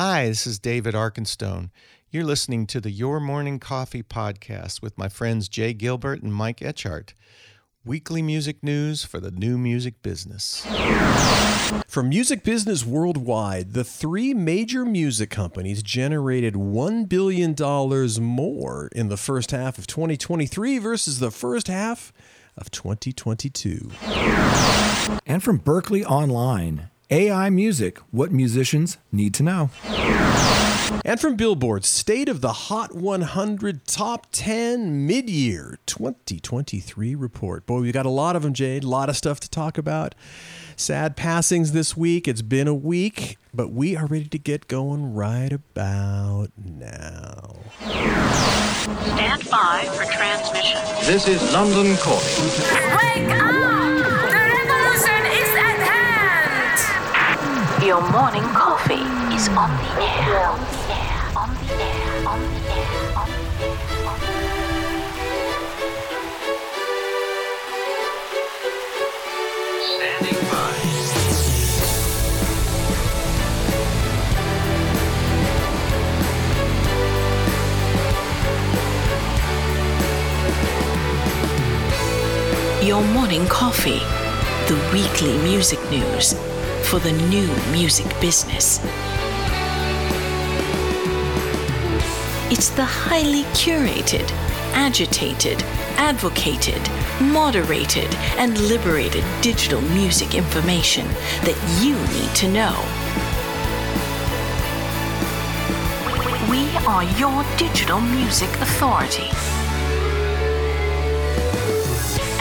Hi, this is David Arkenstone. You're listening to the Your Morning Coffee podcast with my friends Jay Gilbert and Mike Etchart. Weekly music news for the new music business. For music business worldwide, the three major music companies generated $1 billion more in the first half of 2023 versus the first half of 2022. And from Berklee Online, AI Music What Musicians Need to Know. And from Billboard, State of the Hot 100 Top 10 Mid Year 2023 report. Boy, we got a lot of them, Jade. A lot of stuff to talk about. Sad passings this week. It's been a week, but we are ready to get going right about now. Stand by for transmission. This is London calling. Wake up! Your morning coffee is on the air. On the air. On the air. On the air. On the air. On the Standing by. Your morning coffee. The weekly music news for the new music business. It's the highly curated, agitated, advocated, moderated, and liberated digital music information that you need to know. We are your digital music authority.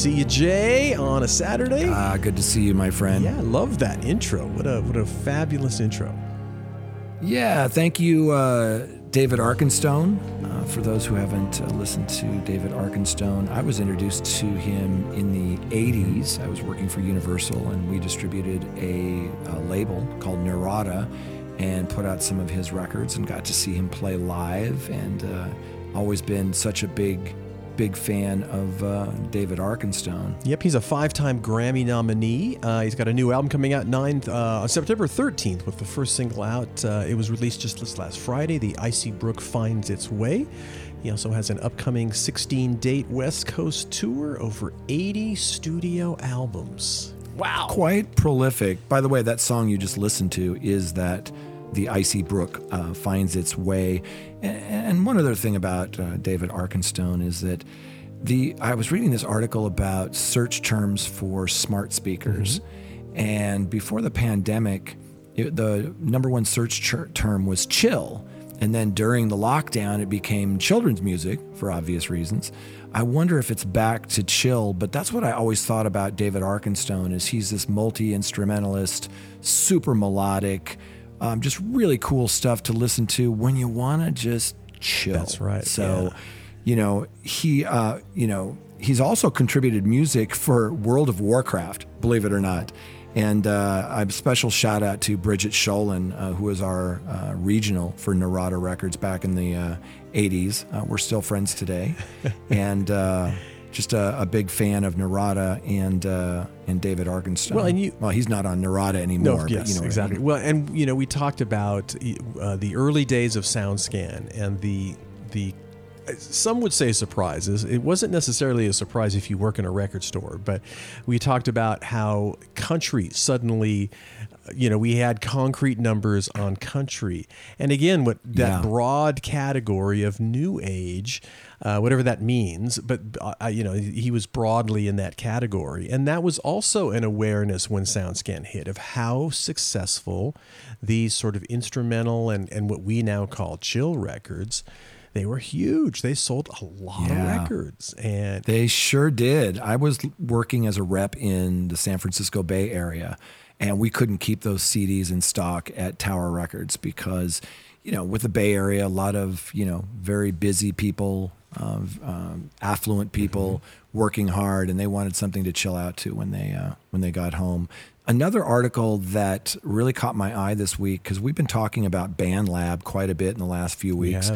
See you, Jay, on a Saturday. Ah, good to see you, my friend. yeah, I love that intro. What a what a fabulous intro. Yeah, thank you, uh, David Arkenstone. Uh, for those who haven't uh, listened to David Arkenstone, I was introduced to him in the 80s. I was working for Universal, and we distributed a, uh label called Narada and put out some of his records and got to see him play live. And uh, always been such a big, big fan of uh, David Arkenstone. Yep, he's a five-time Grammy nominee. Uh, he's got a new album coming out 9th, uh, on September 13th with the first single out. Uh, it was released just this last Friday. The Icy Brook finds its way. He also has an upcoming 16-date West Coast tour, over 80 studio albums. Wow. quite prolific. By the way, that song you just listened to is that the icy brook uh, finds its way. And one other thing about uh, David Arkenstone is that the I was reading this article about search terms for smart speakers, and before the pandemic, it, the number one search ter- term was chill. And then during the lockdown, it became children's music for obvious reasons. I wonder if it's back to chill, but that's what I always thought about David Arkenstone is he's this multi-instrumentalist, super melodic, um, just really cool stuff to listen to when you want to just chill. That's right, So, yeah. you know, he, uh, you know, he's also contributed music for World of Warcraft, believe it or not. And uh, a special shout out to Bridget Sholin, uh, who was our uh, regional for Narada Records back in the uh, 80s. Uh, we're still friends today. and uh, just a, a, big fan of Narada and uh, and David Arkenstone. Well, and you, well, he's not on Narada anymore. No, yes, but, you know, exactly. Well, and you know, we talked about uh, the early days of SoundScan and the the some would say surprises. It wasn't necessarily a surprise if you work in a record store, but we talked about how country suddenly, you know, we had concrete numbers on country. And again, what that yeah. broad category of new age, uh, whatever that means, but, uh, you know, he was broadly in that category. And that was also an awareness when SoundScan hit of how successful these sort of instrumental and, and what we now call chill records they were huge. They sold a lot yeah. of records, and they sure did. I was working as a rep in the San Francisco Bay Area, and we couldn't keep those CDs in stock at Tower Records because, you know, with the Bay Area, a lot of you know very busy people, uh, um, affluent people mm-hmm. working hard, and they wanted something to chill out to when they uh, when they got home. Another article that really caught my eye this week because we've been talking about BandLab quite a bit in the last few weeks.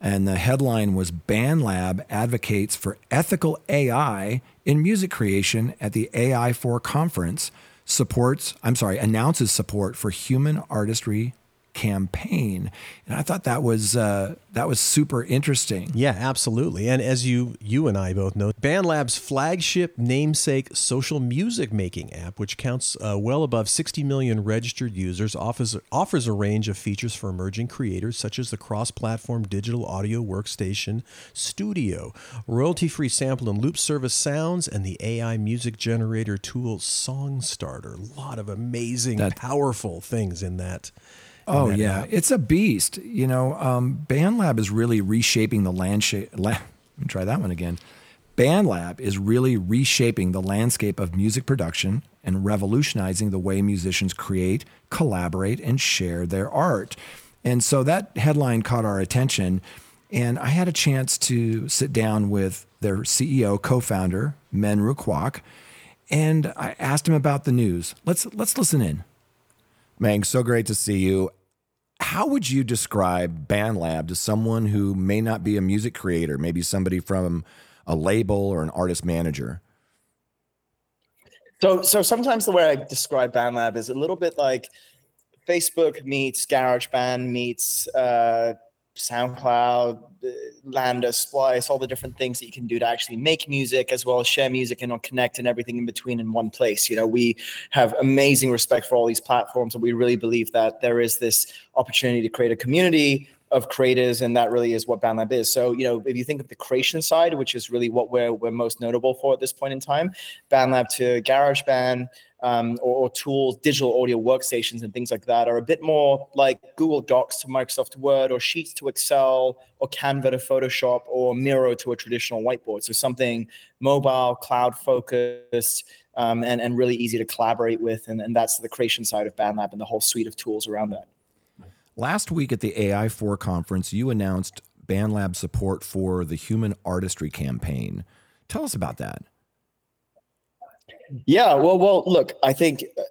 And the headline was BandLab advocates for ethical AI in music creation at the AI4 conference. Supports, I'm sorry, announces support for human artistry campaign, and I thought that was uh, that was super interesting. Yeah, absolutely. And as you you and I both know, BandLab's flagship namesake social music making app, which counts uh, well above 60 million registered users, offers offers a range of features for emerging creators, such as the cross-platform digital audio workstation Studio, royalty-free sample and loop service sounds, and the AI music generator tool Song Starter. A lot of amazing, that, powerful things in that Oh yeah, app. it's a beast. You know, um, BandLab is really reshaping the landscape. La- Let me try that one again. BandLab is really reshaping the landscape of music production and revolutionizing the way musicians create, collaborate, and share their art. And so that headline caught our attention. And I had a chance to sit down with their CEO, co-founder, Meng Ru Kuok, and I asked him about the news. Let's let's listen in. Meng, so great to see you. How would you describe BandLab to someone who may not be a music creator, maybe somebody from a label or an artist manager? So, so sometimes the way I describe BandLab is a little bit like Facebook meets GarageBand meets uh, SoundCloud, uh, LANDR, Splice, all the different things that you can do to actually make music as well as share music and connect and everything in between in one place. You know, we have amazing respect for all these platforms and we really believe that there is this opportunity to create a community of creators and that really is what BandLab is. So, you know, if you think of the creation side, which is really what we're we're most notable for at this point in time, BandLab to GarageBand, um, or, or, tools, digital audio workstations, and things like that are a bit more like Google Docs to Microsoft Word, or Sheets to Excel, or Canva to Photoshop, or Miro to a traditional whiteboard. So something mobile, cloud focused, um, and and really easy to collaborate with, and, and that's the creation side of BandLab and the whole suite of tools around that. Last week at the AI4 conference, you announced BandLab support for the Human Artistry campaign. Tell us about that. Yeah, well, well, look, I think uh,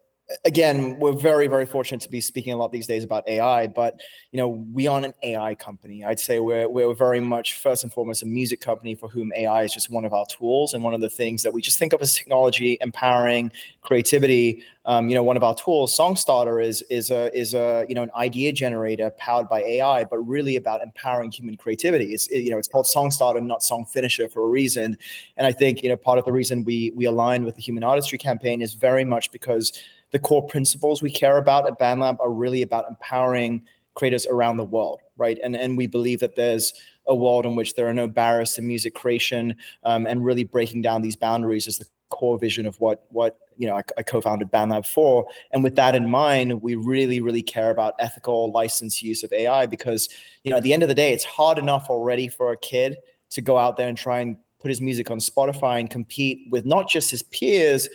again, we're very, very fortunate to be speaking a lot these days about AI, but you know, we aren't an AI company. I'd say we're we're very much first and foremost a music company for whom AI is just one of our tools and one of the things that we just think of as technology empowering creativity. Um, you know, one of our tools, Songstarter, is is a is a you know an idea generator powered by AI, but really about empowering human creativity. It's it, you know it's called Songstarter, not Song Finisher, for a reason. And I think you know part of the reason we we align with the Human Artistry campaign is very much because the core principles we care about at BandLab are really about empowering creators around the world, right? And and we believe that there's a world in which there are no barriers to music creation, um, and really breaking down these boundaries is the core vision of what what you know I, I, co-founded BandLab for. And with that in mind, we really really care about ethical license use of AI because you know at the end of the day, it's hard enough already for a kid to go out there and try and put his music on Spotify and compete with not just his peers,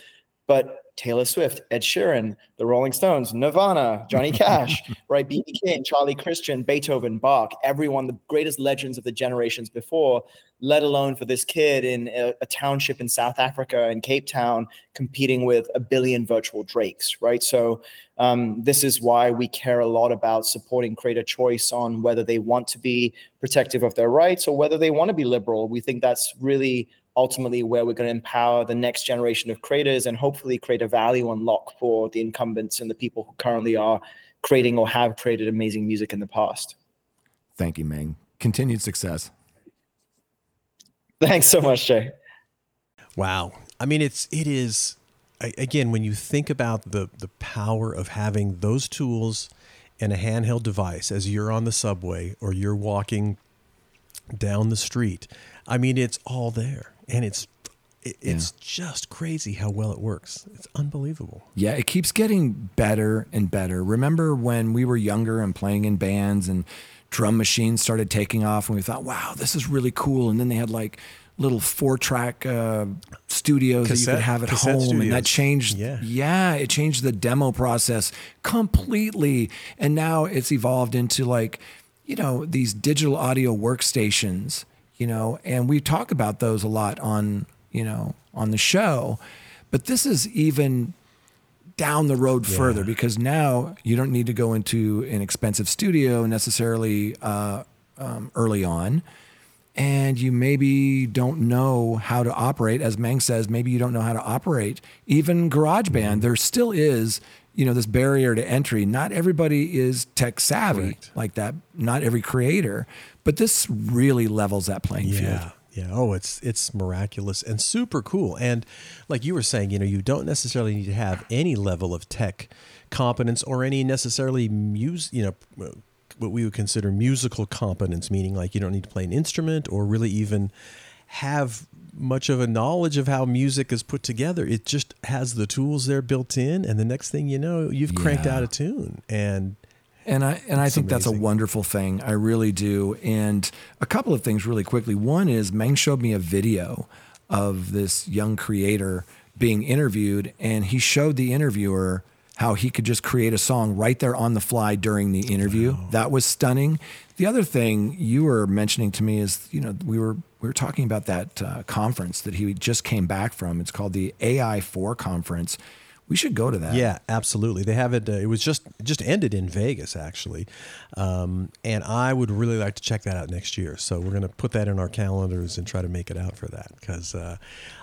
but Taylor Swift, Ed Sheeran, the Rolling Stones, Nirvana, Johnny Cash, right? B.B. King, Charlie Christian, Beethoven, Bach, everyone, the greatest legends of the generations before, let alone for this kid in a, a township in South Africa, in Cape Town, competing with a billion virtual Drakes, right? So, um, this is why we care a lot about supporting creator choice on whether they want to be protective of their rights or whether they want to be liberal. We think that's really ultimately where we're going to empower the next generation of creators and hopefully create a value unlock for the incumbents and the people who currently are creating or have created amazing music in the past. Thank you, Meng. Continued success. Thanks so much, Jay. Wow. I mean, it's it is again when you think about the the power of having those tools and a handheld device as you're on the subway or you're walking down the street. I mean, it's all there, and it's it, it's yeah. just crazy how well it works. It's unbelievable. Yeah, it keeps getting better and better. Remember when we were younger and playing in bands and drum machines started taking off and we thought, wow, this is really cool. And then they had like little four track uh, studios cassette, that you could have at home. Studios. And that changed, yeah. yeah, it changed the demo process completely. And now it's evolved into like, you know, these digital audio workstations, you know, and we talk about those a lot on, you know, on the show. But this is even down the road yeah. further because now you don't need to go into an expensive studio necessarily uh, um, early on. And you maybe don't know how to operate. As Meng says, maybe you don't know how to operate. Even GarageBand, mm-hmm. there still is, you know, this barrier to entry. Not everybody is tech savvy Correct. like that. Not every creator. But this really levels that playing yeah. field. Yeah. Yeah. Oh, it's it's miraculous and super cool. And like you were saying, you know, you don't necessarily need to have any level of tech competence or any necessarily music, you know, what we would consider musical competence, meaning like you don't need to play an instrument or really even have much of a knowledge of how music is put together. It just has the tools there built in, and the next thing you know, you've cranked yeah. out a tune. And and I and I think amazing. that's a wonderful thing. I really do. And a couple of things really quickly. One is Meng showed me a video of this young creator being interviewed, and he showed the interviewer how he could just create a song right there on the fly during the interview. Wow. That was stunning. The other thing you were mentioning to me is, you know, we were we were talking about that uh, conference that he just came back from. It's called the AI4 conference we should go to that. Yeah, absolutely. They have it. Uh, it was just just ended in Vegas actually, um, and I would really like to check that out next year. So we're going to put that in our calendars and try to make it out for that because uh,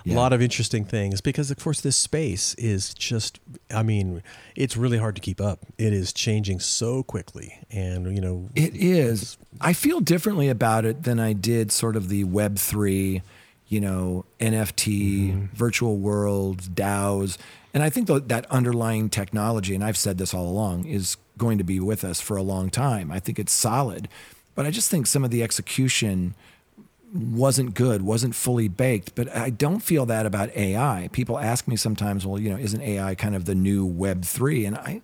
yeah. a lot of interesting things. Because of course this space is just. I mean, it's really hard to keep up. It is changing so quickly, and you know, it is. I feel differently about it than I did sort of the Web three you know, NFT, mm-hmm. virtual worlds, DAOs. And I think that underlying technology, and I've said this all along, is going to be with us for a long time. I think it's solid. But I just think some of the execution wasn't good, wasn't fully baked. But I don't feel that about AI. People ask me sometimes, well, you know, isn't AI kind of the new Web three? And I,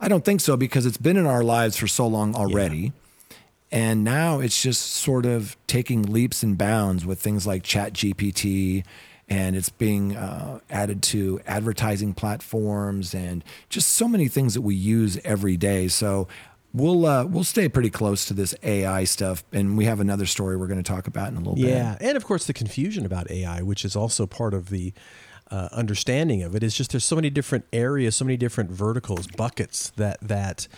I don't think so because it's been in our lives for so long already. Yeah. And now it's just sort of taking leaps and bounds with things like Chat GPT and it's being uh, added to advertising platforms and just so many things that we use every day. So we'll uh, we'll stay pretty close to this AI stuff, and we have another story we're going to talk about in a little yeah. bit. Yeah, and of course the confusion about AI, which is also part of the uh, understanding of it, is just there's so many different areas, so many different verticals, buckets that that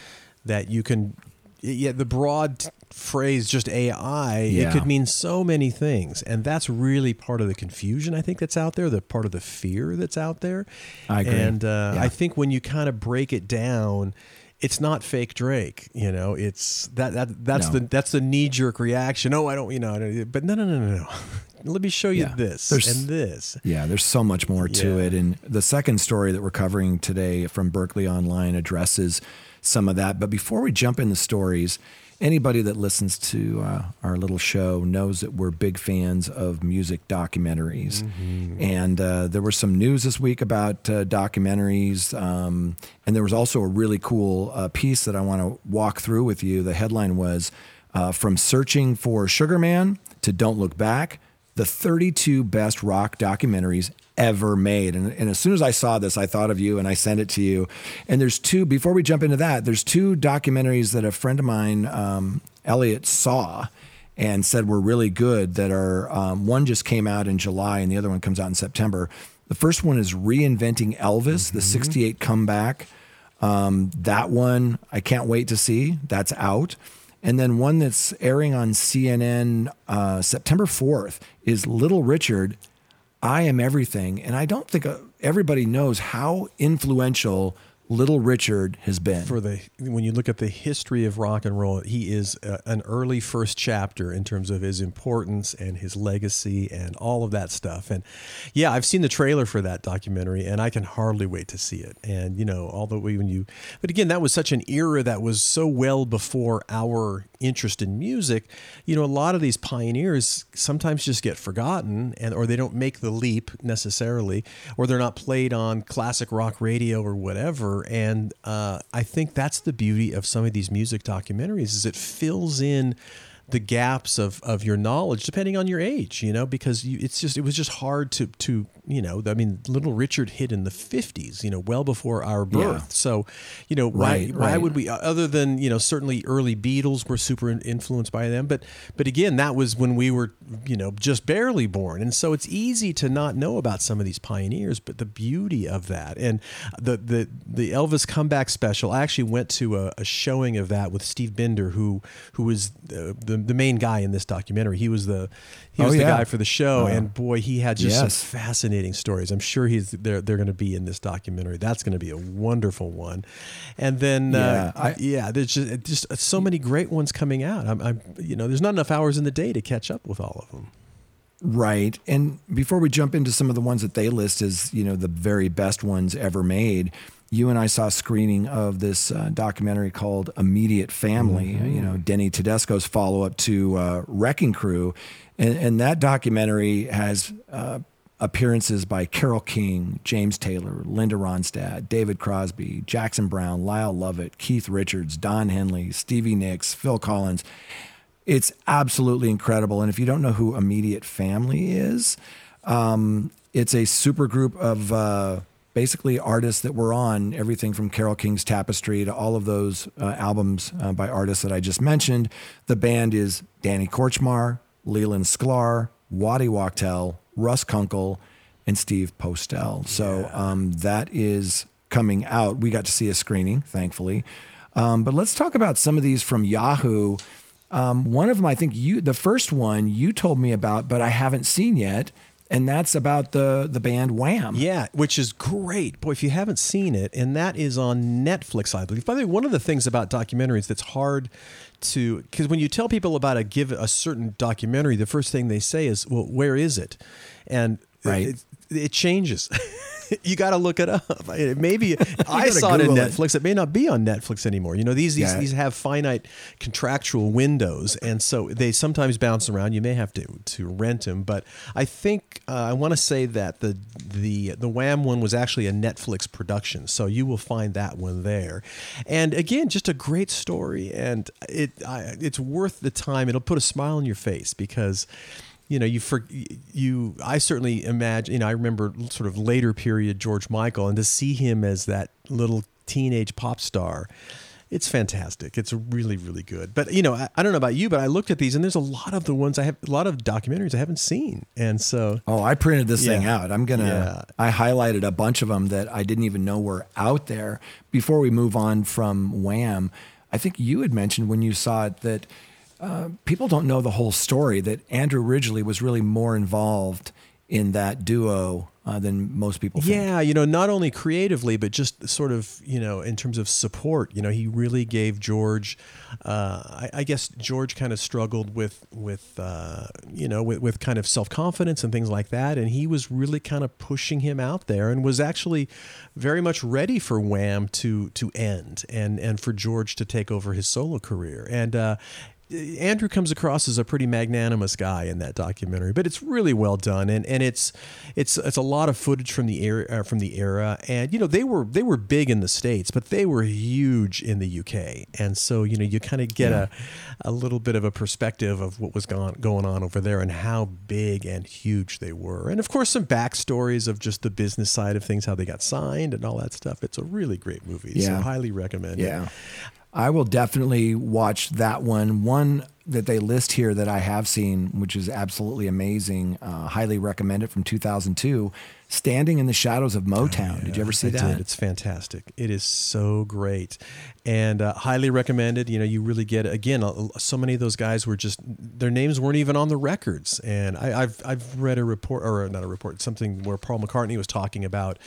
that you can yeah, the broad phrase just AI, yeah. it could mean so many things. And that's really part of the confusion I think that's out there, the part of the fear that's out there. I agree. And uh, yeah. I think when you kind of break it down, it's not fake Drake, you know. It's that that that's no. the that's the knee jerk reaction. Oh, I don't, you know. But no, no, no, no, no. Let me show you yeah. this there's, and this. Yeah, there's so much more to it. And the second story that we're covering today from Berklee Online addresses some of that. But before we jump in the stories, anybody that listens to uh, our little show knows that we're big fans of music documentaries. Mm-hmm. And uh, there was some news this week about uh, documentaries. Um, and there was also a really cool uh, piece that I want to walk through with you. The headline was uh, From Searching for Sugar Man to Don't Look Back the 32 best rock documentaries ever made. And, and, as soon as I saw this, I thought of you and I sent it to you. And there's two, before we jump into that, there's two documentaries that a friend of mine, um, Elliot, saw and said were really good that are, um, one just came out in July and the other one comes out in September. The first one is Reinventing Elvis, mm-hmm. the 68 comeback. Um, that one, I can't wait to see. That's out. And then one that's airing on CNN uh, September 4th is Little Richard I am everything. And I don't think uh, everybody knows how influential Little Richard has been. For the when you look at the history of rock and roll, he is a, an early first chapter in terms of his importance and his legacy and all of that stuff. And yeah, I've seen the trailer for that documentary, and I can hardly wait to see it. And you know, all the way when you, but again, that was such an era that was so well before our interest in music. You know, a lot of these pioneers sometimes just get forgotten, and or they don't make the leap necessarily, or they're not played on classic rock radio or whatever and uh, I think that's the beauty of some of these music documentaries is it fills in the gaps of, of your knowledge depending on your age you know because you, it's just it was just hard to to you know i mean little richard hit in the 50s you know well before our birth yeah. so you know why right, why right. would we other than you know certainly early beatles were super influenced by them but but again that was when we were you know just barely born and so it's easy to not know about some of these pioneers but the beauty of that and the the the elvis comeback special i actually went to a, a showing of that with steve binder who who was the, the the main guy in this documentary. He was the he was oh, yeah. the guy for the show, uh, and boy, he had just yes. some fascinating stories. I'm sure he's they're they're going to be in this documentary. That's going to be a wonderful one. And then uh, yeah, uh, I, yeah there's just just so many great ones coming out. I'm, I'm you know there's not enough hours in the day to catch up with all of them. Right. And before we jump into some of the ones that they list as, you know, the very best ones ever made, you and I saw a screening of this uh, documentary called Immediate Family, mm-hmm. you know, Denny Tedesco's follow up to uh, Wrecking Crew. And, and, that documentary has uh, appearances by Carole King, James Taylor, Linda Ronstadt, David Crosby, Jackson Browne, Lyle Lovett, Keith Richards, Don Henley, Stevie Nicks, Phil Collins. It's absolutely incredible. And if you don't know who Immediate Family is, um, it's a super group of uh, basically artists that were on everything from Carole King's Tapestry to all of those uh, albums uh, by artists that I just mentioned. The band is Danny Kortchmar, Leland Sklar, Waddy Wachtel, Russ Kunkel, and Steve Postell. So yeah. um, that is coming out. We got to see a screening, thankfully. Um, but let's talk about some of these from Yahoo. Um, one of them, I think you, the first one you told me about, but I haven't seen yet and that's about the the band Wham. Yeah, which is great. Boy, if you haven't seen it, and that is on Netflix, I believe. By the way, one of the things about documentaries that's hard to because when you tell people about a give a certain documentary, the first thing they say is, "Well, where is it?" And uh, right. it, it changes. you got to look it up. Maybe I saw it in Netflix. It. it. may not be on Netflix anymore. You know, these these, yeah. these have finite contractual windows, and so they sometimes bounce around. You may have to to rent them, but I think uh, I want to say that the the the Wham one was actually a Netflix production, so you will find that one there. And again, just a great story, and it I, it's worth the time. It'll put a smile on your face because you know, you for you. I certainly imagine. You know, I remember sort of later period George Michael, and to see him as that little teenage pop star. It's fantastic. It's really, really good. But you know, I, I, don't know about you, but I looked at these, and there's a lot of the ones I have, a lot of documentaries I haven't seen, and so. Oh, I printed this yeah. thing out. I'm gonna. Yeah. I highlighted a bunch of them that I didn't even know were out there. Before we move on from Wham, I think you had mentioned when you saw it that people don't know the whole story that Andrew Ridgeley was really more involved in that duo uh, than most people think. Yeah, you know, not only creatively, but just sort of, you know, in terms of support. You know, he really gave George. Uh, I, I, guess George kind of struggled with with uh, you know with, with kind of self confidence and things like that, and he was really kind of pushing him out there, and was actually very much ready for Wham to to end, and and for George to take over his solo career, and uh, Andrew comes across as a pretty magnanimous guy in that documentary, but it's really well done, and, and it's it's it's a lot of footage from the era uh, from the era, and you know they were they were big in the states, but they were huge in the UK, and so you know you kind of get Yeah. a a little bit of a perspective of what was going going on over there and how big and huge they were, and of course some backstories of just the business side of things, how they got signed and all that stuff. It's a really great movie, so Yeah. highly recommend it. Yeah. I will definitely watch that one. One that they list here that I have seen, which is absolutely amazing. Uh, highly recommend it from 2002. Standing in the Shadows of Motown. Did you ever see I that? Did. It's fantastic. It is so great, and uh, highly recommended. You know, you really get again. uh, So many of those guys were just their names weren't even on the records. And I, I've I've read a report or not a report, something where Paul McCartney was talking about.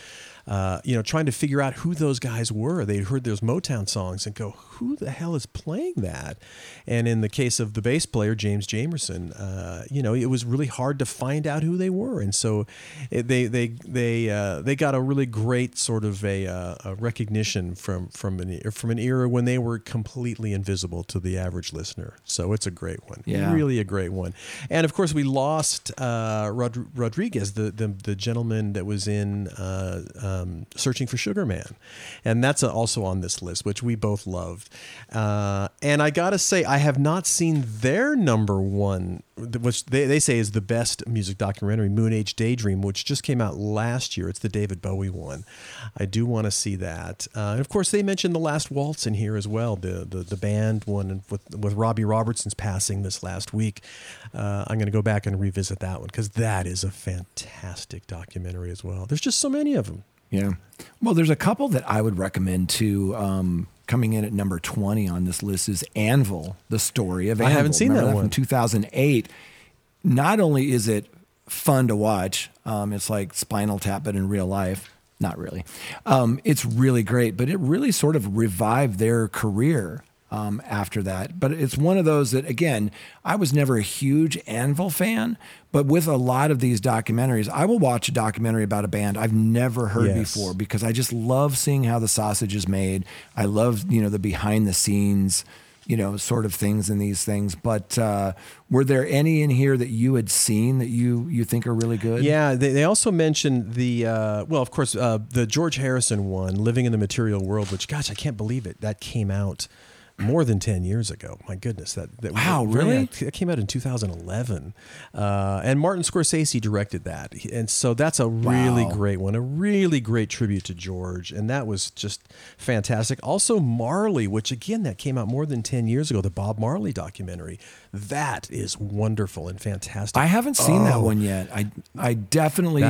Uh, you know, trying to figure out who those guys were. They'd heard those Motown songs and go, "Who the hell is playing that?" And in the case of the bass player James Jamerson, uh, you know, it was really hard to find out who they were. And so, it, they they they uh, they got a really great sort of a, uh, a recognition from from an from an era when they were completely invisible to the average listener. So it's a great one. Yeah. really a great one. And of course, we lost uh, Rod- Rodriguez, the, the the gentleman that was in uh, um, Searching for Sugar Man, and that's also on this list, which we both loved. Uh, and I gotta say, I have not seen their number one, which they, they say is the best music documentary, Moon Age Daydream, which just came out last year. It's the David Bowie one. I do want to see that. Uh, and of course, they mentioned the Last Waltz in here as well, the the, the band one with with Robbie Robertson's passing this last week. Uh, I'm to go back and revisit that one because that is a fantastic documentary as well. There's just so many of them. Yeah. Well, there's a couple that I would recommend to Um, coming in at number 20 on this list is Anvil, the story of Anvil. I haven't seen Remember that one. From 2008. Not only is it fun to watch, um, it's like Spinal Tap, but in real life. Not really. Um, it's really great, but it really sort of revived their career um, after that. But it's one of those that, again, I was never a huge Anvil fan, but with a lot of these documentaries, I will watch a documentary about a band I've never heard Yes. before because I just love seeing how the sausage is made. I love, you know, the behind the scenes, you know, sort of things in these things. But uh, were there any in here that you had seen that you you think are really good? Yeah, they, they also mentioned the uh, well, of course, uh, the George Harrison one, "Living in the Material World," which, gosh, I can't believe it. That came out more than ten years ago. My goodness, that, that Wow, yeah, really? It came out in 2011, uh, and Martin Scorsese directed that, and so that's a really Wow. great one, a really great tribute to George, and that was just fantastic. Also, Marley, which again, that came out more than ten years ago, the Bob Marley documentary. That is wonderful and fantastic. I haven't seen that Oh. one yet. I I definitely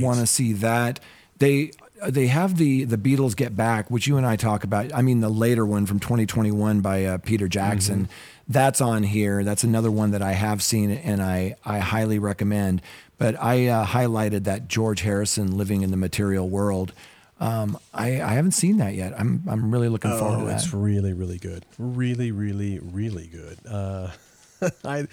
want to see that. They they have the the Beatles Get Back, which you and I talk about. I mean, the later one from 2021 by uh, Peter Jackson. Mm-hmm. That's on here. That's another one that I have seen and I I highly recommend. But I uh, highlighted that George Harrison living in the material world. Um, I, I haven't seen that yet. I'm I'm really looking forward to Oh, that. it's really, really good. Really, really, really good. Uh, I,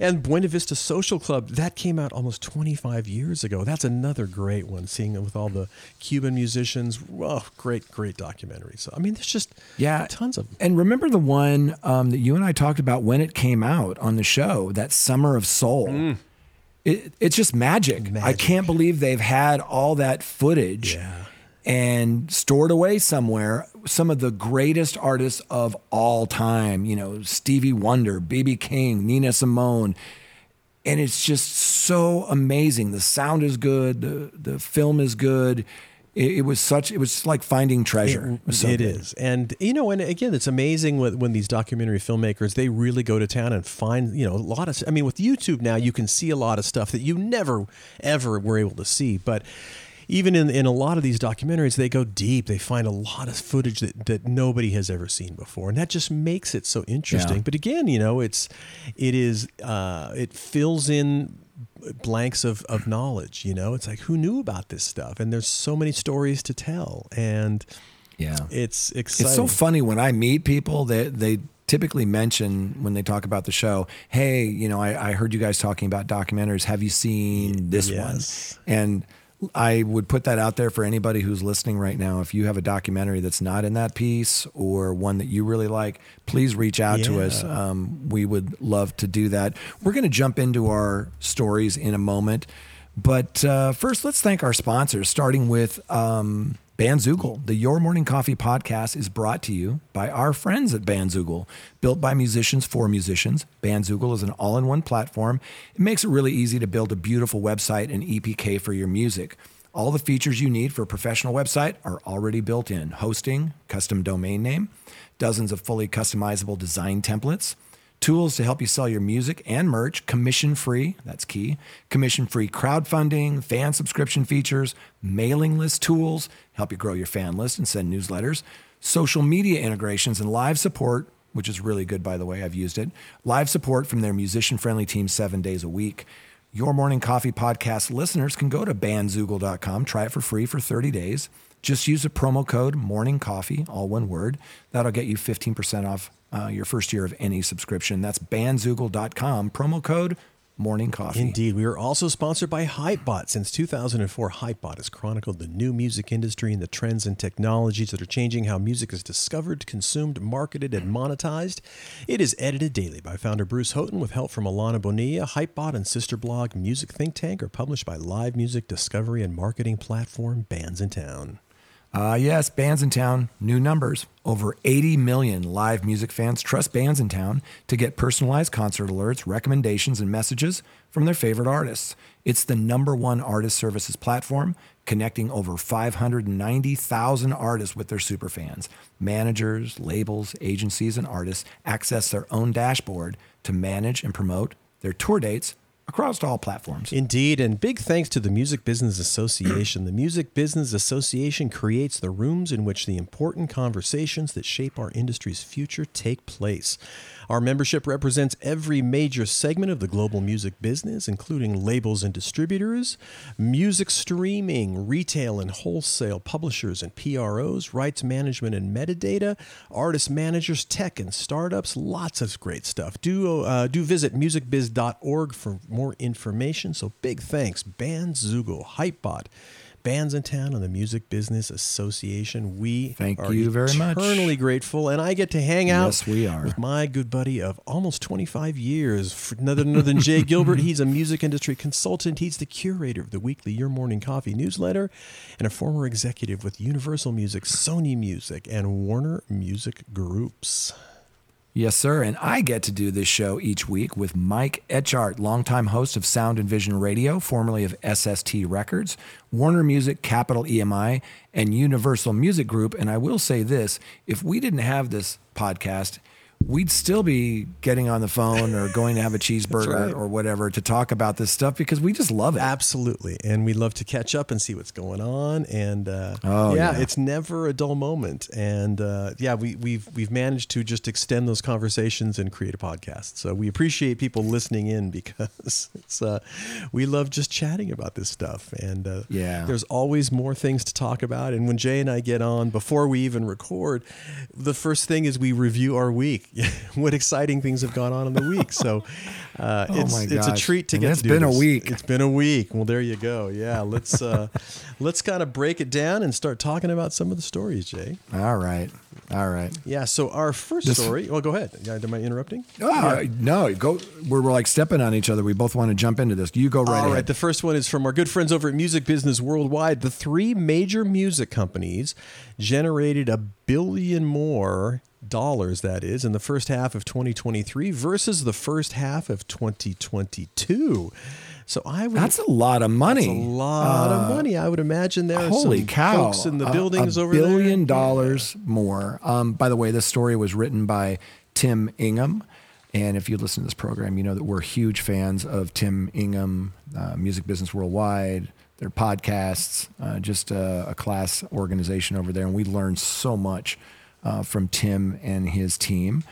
and Buena Vista Social Club that came out almost 25 years ago. That's another great one. Seeing it with all the Cuban musicians, oh, great, great documentary. So I mean, there's just Yeah, tons of them. And remember the one um, that you and I talked about when it came out on the show, that Summer of Soul. It, it's just magic. I can't believe they've had all that footage Yeah. and stored away somewhere. Some of the greatest artists of all time, you know, Stevie Wonder, B.B. King, Nina Simone. And it's just so amazing. The sound is good. The, the film is good. It, it was such, it was like finding treasure. It, so it is. and you know, and again, it's amazing when, when these documentary filmmakers they really go to town and find you know a lot of. I mean, with YouTube now, you can see a lot of stuff that you never ever were able to see, but. Even in, in a lot of these documentaries, they go deep. They find a lot of footage that, that nobody has ever seen before, and that just makes it so interesting. Yeah. But again, you know, it's it is uh, it fills in blanks of, of knowledge. You know, it's like who knew about this stuff, and there's so many stories to tell, and Yeah. it's exciting. It's so funny when I meet people that they typically mention when they talk about the show, hey, you know, I, I heard you guys talking about documentaries. Have you seen this Yes. one? And I would put that out there for anybody who's listening right now. If you have a documentary that's not in that piece or one that you really like, please reach out to us. Um, we would love to do that. We're going to jump into our stories in a moment. But uh, first, let's thank our sponsors, starting with um, Bandzoogle. The Your Morning Coffee podcast is brought to you by our friends at Bandzoogle. Built by musicians for musicians, Bandzoogle is an all in one platform. It makes it really easy to build a beautiful website and EPK for your music. All the features you need for a professional website are already built in hosting, custom domain name, dozens of fully customizable design templates tools to help you sell your music and merch commission free that's key commission free crowdfunding fan subscription features mailing list tools help you grow your fan list and send newsletters social media integrations and live support which is really good by the way i've used it live support from their musician friendly team seven days a week. Your morning coffee podcast listeners can go to bandzoogle.com try it for free for 30 days. Just use the promo code morning coffee all one word. That'll get you 15% off uh, your first year of any subscription. That's bandzoogle.com, promo code morning coffee. Indeed. We are also sponsored by Hypebot. Since 2004, Hypebot has chronicled the new music industry and the trends and technologies that are changing how music is discovered, consumed, marketed, and monetized. It is edited daily by founder Bruce Houghton with help from Alana Bonilla. Hypebot and sister blog Music Think Tank are published by live music discovery and marketing platform Bands in Town. Uh, yes, Bands in Town, new numbers. Over 80 million live music fans trust Bands in Town to get personalized concert alerts, recommendations, and messages from their favorite artists. It's the number one artist services platform, connecting over 590,000 artists with their superfans. Managers, labels, agencies, and artists access their own dashboard to manage and promote their tour dates across all platforms. Indeed, and big thanks to the Music Business Association. The Music Business Association creates the rooms in which the important conversations that shape our industry's future take place. Our membership represents every major segment of the global music business, including labels and distributors, music streaming, retail and wholesale publishers and PROs, rights management and metadata, artist managers, tech and startups, lots of great stuff. Do, uh, do visit musicbiz.org for more information. So big thanks, Bandzoogle, Hypebot, Bands in Town, and the Music Business Association. We Thank are you very much. Eternally grateful, and I get to hang out Yes, we are. with my good buddy of almost 25 years, for none other than Jay Gilbert. He's a music industry consultant. He's the curator of the weekly Your Morning Coffee newsletter and a former executive with Universal Music, Sony Music, and Warner Music Groups. Yes, sir. And I get to do this show each week with Mike Etchart, longtime host of Sound and Vision Radio, formerly of SST Records, Warner Music, Capitol EMI, and Universal Music Group. And I will say this if we didn't have this podcast, we'd still be getting on the phone or going to have a cheeseburger right. or whatever to talk about this stuff because we just love it. Absolutely, and we love to catch up and see what's going on. And uh, Oh, yeah, yeah. it's never a dull moment. And uh, yeah, we, we've we've managed to just extend those conversations and create a podcast. So we appreciate people listening in because it's uh, we love just chatting about this stuff. And uh, Yeah. there's always more things to talk about. And when Jay and I get on before we even record, the first thing is we review our week. what exciting things have gone on in the week. So uh, Oh it's it's a treat to And get it's to been a week. It's been a week. Well, there you go. Yeah, let's uh, let's kind of break it down and start talking about some of the stories, Jay. All right. All right. Yeah. So our first This- story. Well, go ahead. Yeah, am I interrupting? Oh, no, go. We're, we're like stepping on each other. We both want to jump into this. You go right All ahead. right. The first one is from our good friends over at Music Business Worldwide. The three major music companies generated a billion more dollars, that is, in the first half of 2023 versus the first half of 2022. So I would. That's a lot of money. That's a lot of money. I would imagine there are Holy cow! folks in the A- buildings a over there. billion dollars more. Um, by the way, this story was written by Tim Ingham, and if you listen to this program, you know that we're huge fans of Tim Ingham, uh, Music Business Worldwide. Their podcasts, uh, just a, a class organization over there, and we learned so much uh, from Tim and his team.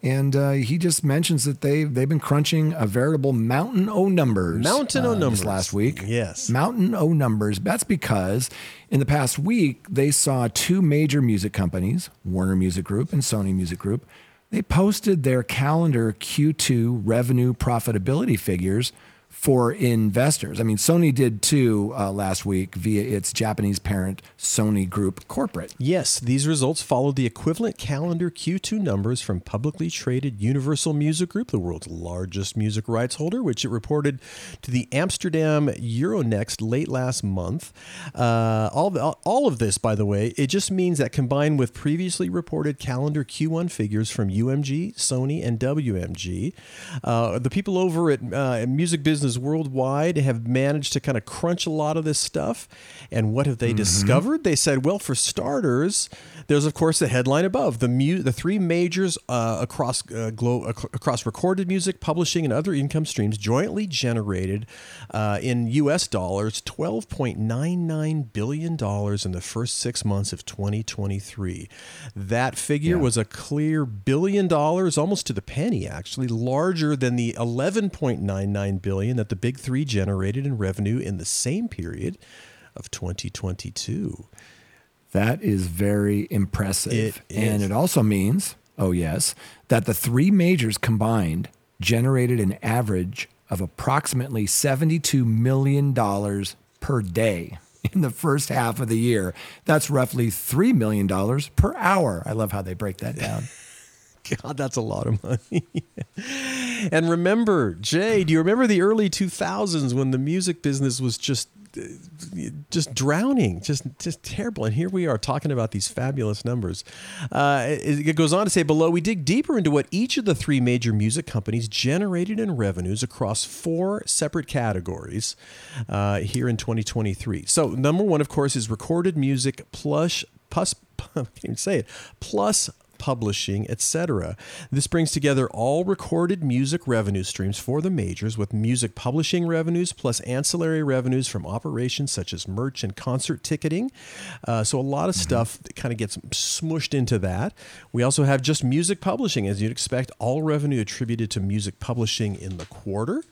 And uh, he just mentions that they they've been crunching a veritable mountain o numbers. Mountain o uh, numbers. last week. Yes. Mountain O numbers. That's because in the past week, they saw two major music companies, Warner Music Group and Sony Music Group, they posted their calendar Q2 revenue profitability figures for investors. I mean, Sony did too uh, last week via its Japanese parent, Sony Group Corporate. Yes, these results followed the equivalent calendar Q2 numbers from publicly traded Universal Music Group, the world's largest music rights holder, which it reported to the Amsterdam Euronext late last month. Uh, all, all of this, by the way, it just means that combined with previously reported calendar Q1 figures from UMG, Sony, and WMG, uh, the people over at uh, Music Business Worldwide have managed to kind of crunch a lot of this stuff. And what have they discovered? They said, well, for starters, there's of course the headline above the mu- the three majors uh, across uh, glo- ac- across recorded music, publishing, and other income streams jointly generated uh, in U.S. dollars 12.99 billion dollars in the first six months of 2023. That figure Yeah. was a clear billion dollars, almost to the penny, actually larger than the 11.99 billion that the big three generated in revenue in the same period of 2022. That is very impressive. It And is. it also means, oh, yes, that the three majors combined generated an average of approximately $72 million per day in the first half of the year. That's roughly $3 million per hour. I love how they break that down. God, that's a lot of money. and remember, Jay, do you remember the early 2000s when the music business was just just drowning, just just terrible. And here we are talking about these fabulous numbers. Uh, it, it goes on to say below, we dig deeper into what each of the three major music companies generated in revenues across four separate categories uh, here in 2023. So number one, of course, is recorded music plus plus I can't even say it plus publishing, etc. This brings together all recorded music revenue streams for the majors with music publishing revenues plus ancillary revenues from operations such as merch and concert ticketing. Uh, so a lot of stuff that kind of gets smushed into that. We also have just music publishing, as you'd expect, all revenue attributed to music publishing in the quarter.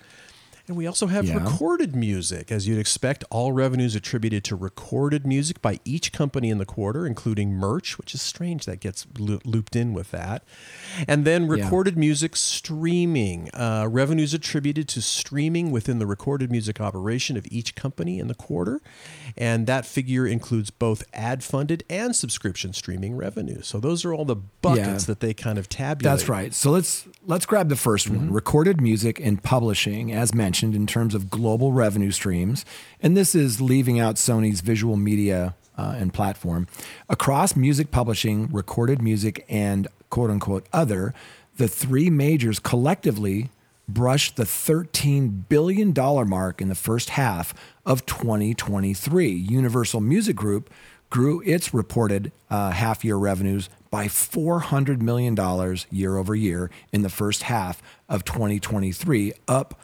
And we also have Yeah. recorded music, as you'd expect, all revenues attributed to recorded music by each company in the quarter, including merch, which is strange that gets loo- looped in with that. And then recorded music streaming, uh, revenues attributed to streaming within the recorded music operation of each company in the quarter. And that figure includes both ad funded and subscription streaming revenue. So those are all the buckets Yeah. that they kind of tabulate. That's right. So let's let's grab the 1st one. Recorded music and publishing, as mentioned, in terms of global revenue streams, and this is leaving out Sony's visual media uh, and platform. Across music publishing, recorded music, and quote unquote other, the three majors collectively brushed the $13 billion mark in the first half of 2023. Universal Music Group grew its reported uh, half year revenues by $400 million year over year in the first half of 2023, up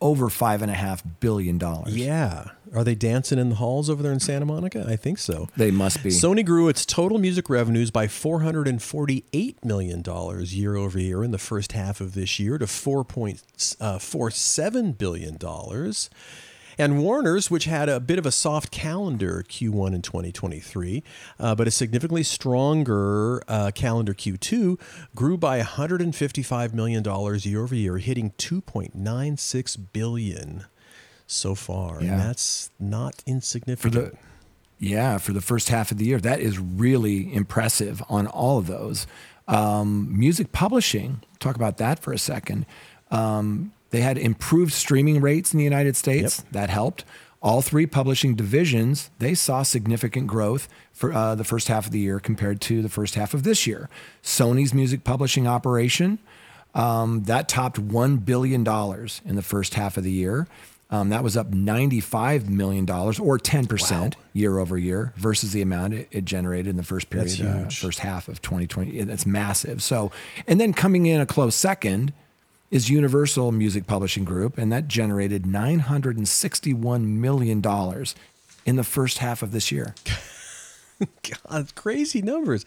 over $5.5 billion. Yeah. Are they dancing in the halls over there in Santa Monica? I think so. They must be. Sony grew its total music revenues by $448 million year over year in the first half of this year to $4.47 uh, billion. And Warner's, which had a bit of a soft calendar Q1 in 2023, uh, but a significantly stronger uh, calendar Q2, grew by $155 million year over year, hitting 2.96 billion so far. And that's not insignificant. yeah for the first half of the year that is really impressive on all of those um, music publishing talk about that for a second um, they had improved streaming rates in the united states that helped all three publishing divisions they saw significant growth for uh, the first half of the year compared to the first half of this year sony's music publishing operation um, that topped $1 billion in the first half of the year. Um, that was up $95 million or 10% year over year versus the amount it, it generated in the first period, uh, first half of 2020. Yeah, That's massive. So, and then coming in a close second is Universal Music Publishing Group, and that generated $961 million in the first half of this year. God, crazy numbers.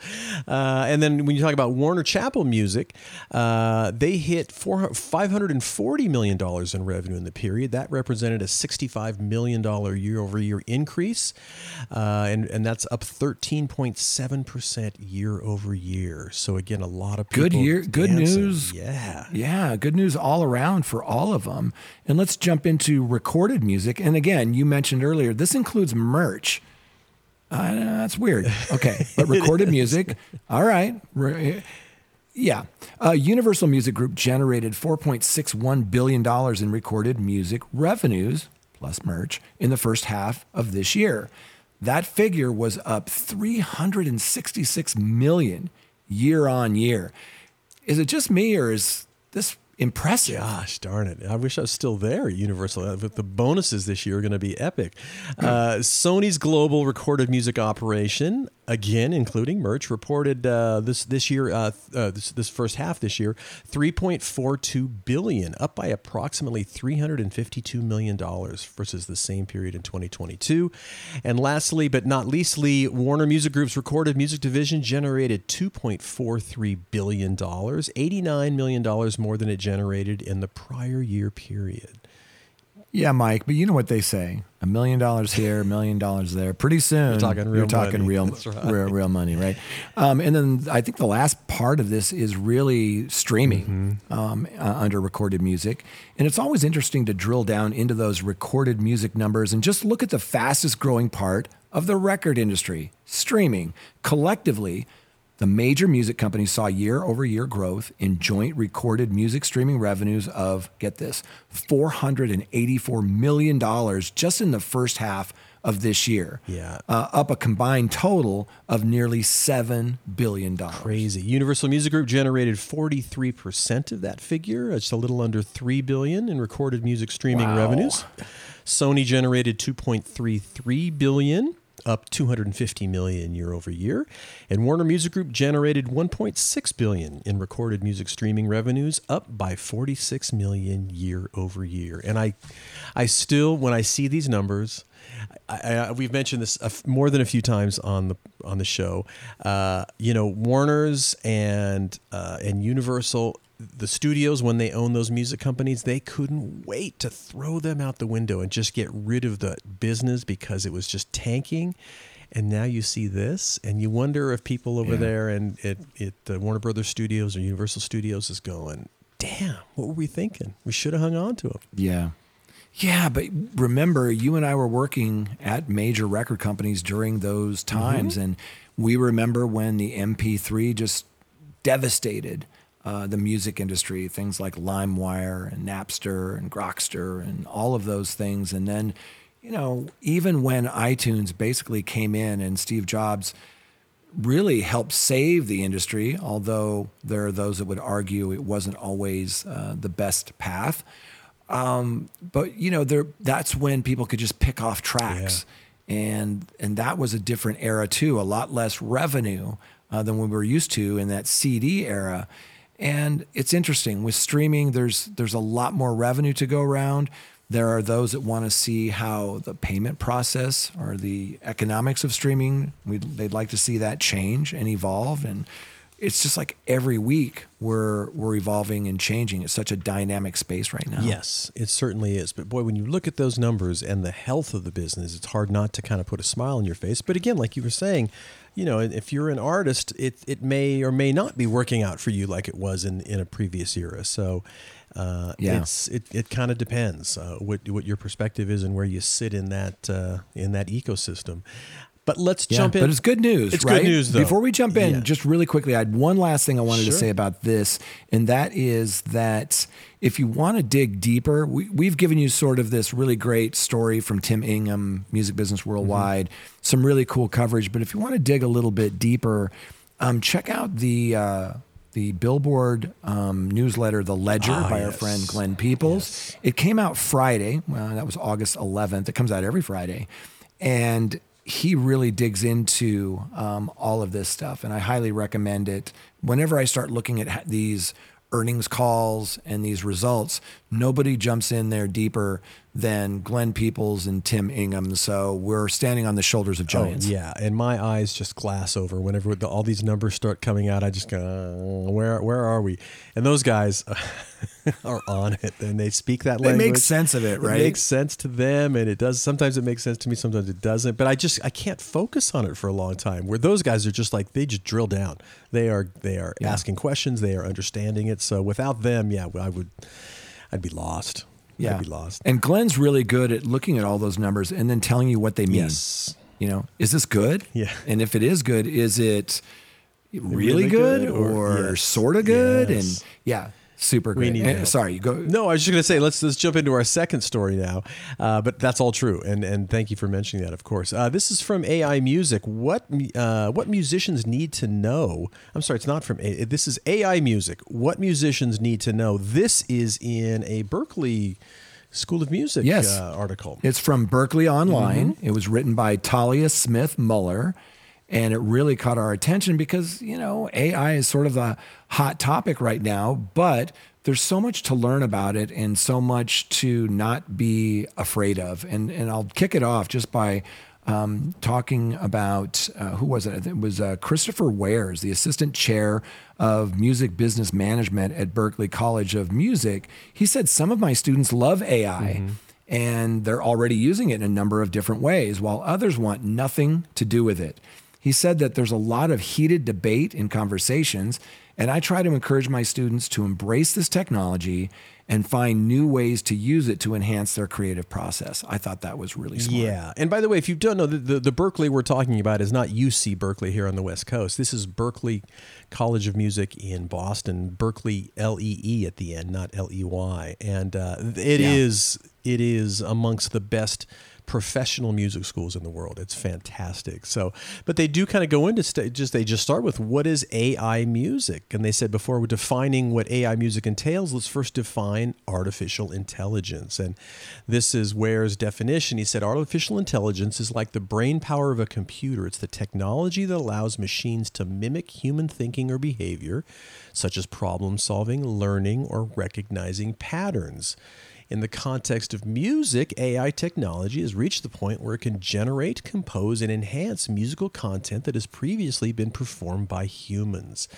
Uh, and then when you talk about Warner Chappell Music, uh, they hit four, $540 million in revenue in the period. That represented a $65 million year over year increase. Uh, and, and that's up 13.7% year over year. So, again, a lot of people. Good year, good news. Yeah. Yeah, good news all around for all of them. And let's jump into recorded music. And again, you mentioned earlier, this includes merch. Uh, that's weird. Okay, but recorded music. All right. Re- yeah. Uh, Universal Music Group generated $4.61 billion in recorded music revenues, plus merch, in the first half of this year. That figure was up 366 million year on year. Is it just me or is this impressive? Gosh darn it. I wish I was still there at Universal. Uh, the bonuses this year are going to be epic. Uh, Sony's global recorded music operation, again, including merch, reported uh, this this year, uh, uh, this, this first half this year, 3.42 billion, up by approximately 352 million dollars versus the same period in 2022. And lastly, but not leastly, Warner Music Group's recorded music division generated 2.43 billion dollars, 89 million dollars more than it generated in the prior year period. Yeah, Mike, but you know what they say: a million dollars here, a million dollars there. Pretty soon, You're talking real you're talking money. real, right. real, real money, right? Um, and then I think the last part of this is really streaming Mm-hmm. um, uh, under recorded music, and it's always interesting to drill down into those recorded music numbers and just look at the fastest growing part of the record industry: streaming. Collectively, the major music companies saw year over year growth in joint recorded music streaming revenues of, get this, $484 million just in the first half of this year. Yeah. Uh, up a combined total of nearly $7 billion. Crazy. Universal Music Group generated 43% of that figure, it's a little under 3 billion in recorded music streaming revenues. Sony generated 2.33 billion, up 250 million year over year, and Warner Music Group generated 1.6 billion in recorded music streaming revenues, up by 46 million year over year. And I I still when I see these numbers, I, I, we've mentioned this more than a few times on the on the show. Uh, you know, Warner's and uh, and Universal, the studios when they own those music companies, they couldn't wait to throw them out the window and just get rid of the business because it was just tanking. And now you see this, and you wonder if people over Yeah. there and at, at the Warner Brothers Studios or Universal Studios is going, "Damn, what were we thinking? We should have hung on to them." Yeah. Yeah, but remember, you and I were working at major record companies during those mm-hmm. times, and we remember when the MP3 just devastated uh, the music industry. Things like LimeWire and Napster and Grokster and all of those things. And then, you know, even when iTunes basically came in and Steve Jobs really helped save the industry, although there are those that would argue it wasn't always uh, the best path. Um, but you know, there that's when people could just pick off tracks, and and that was a different era too. A lot less revenue uh, than we were used to in that CD era. And it's interesting with streaming. There's there's a lot more revenue to go around. There are those that want to see how the payment process or the economics of streaming. we they'd like to see that change and evolve. And it's just like every week we're we're evolving and changing. It's such a dynamic space right now. Yes, it certainly is. But boy, when you look at those numbers and the health of the business, it's hard not to kind of put a smile on your face. But again, like you were saying, you know, if you're an artist, it it may or may not be working out for you like it was in, in a previous era. So uh, Yeah. it's it, it kind of depends uh, what what your perspective is and where you sit in that uh, in that ecosystem. But let's Yeah, jump in. But it's good news. It's right? good news, though. Before we jump in, Yeah. just really quickly, I had one last thing I wanted to say about this, and that is that if you want to dig deeper, we, we've given you sort of this really great story from Tim Ingham, Music Business Worldwide, Mm-hmm. some really cool coverage. But if you want to dig a little bit deeper, um, check out the. Uh, the Billboard um, newsletter, The Ledger, Ah, by our friend Glenn Peoples. It came out Friday. Well, that was August 11th. It comes out every Friday. And he really digs into um, all of this stuff. And I highly recommend it. Whenever I start looking at these earnings calls and these results, nobody jumps in there deeper than Glenn Peoples and Tim Ingham. So we're standing on the shoulders of giants. Oh, yeah, and my eyes just glass over whenever the, all these numbers start coming out. I just go, "Uh, where where are we? And those guys are on it, and they speak that language. They make sense of it, right? It makes sense to them, and it does. Sometimes it makes sense to me. Sometimes it doesn't. But I just I can't focus on it for a long time. Where those guys are just like they just drill down. They are they are asking questions. They are understanding it. So without them, yeah, I would I'd be lost. Yeah. I'd be lost. And Glenn's really good at looking at all those numbers and then telling you what they mean. Yes. You know, is this good? Yeah. And if it is good, is it really, Really good, good or, or- yes. sort of good? Yes. And yeah, super We need And- sorry, you go. No, I was just going to say let's let's jump into our second story now. Uh, but that's all true, and and thank you for mentioning that. Of course, uh, this is from AI Music. What uh, what musicians need to know? I'm sorry, it's not from. A- this is AI Music. What musicians need to know? This is in a Berklee School of Music Yes. uh, article. It's from Berklee Online. Mm-hmm. It was written by Talia Smith Muller. And it really caught our attention because, you know, AI is sort of the hot topic right now, but there's so much to learn about it and so much to not be afraid of. And, and I'll kick it off just by um, talking about uh, who was it? It was uh, Christopher Wares, the assistant chair of music business management at Berklee College of Music. He said, Some of my students love AI and they're already using it in a number of different ways, while others want nothing to do with it. He said that there's a lot of heated debate in conversations, and I try to encourage my students to embrace this technology and find new ways to use it to enhance their creative process. I thought that was really smart. Yeah, and by the way, if you don't know, the, the, the Berklee we're talking about is not UC Berkeley here on the West Coast. This is Berklee College of Music in Boston. Berklee L E E at the end, not L E Y, and uh, it Yeah. is it is amongst the best professional music schools in the world. It's fantastic. So, but they do kind of go into st- just they just start with what is AI music, and they said before we're defining what AI music entails, let's first define artificial intelligence, and this is Ware's definition. He said artificial intelligence is like the brain power of a computer. It's the technology that allows machines to mimic human thinking or behavior, such as problem solving, learning, or recognizing patterns. In the context of music, AI technology has reached the point where it can generate, compose, and enhance musical content that has previously been performed by humans.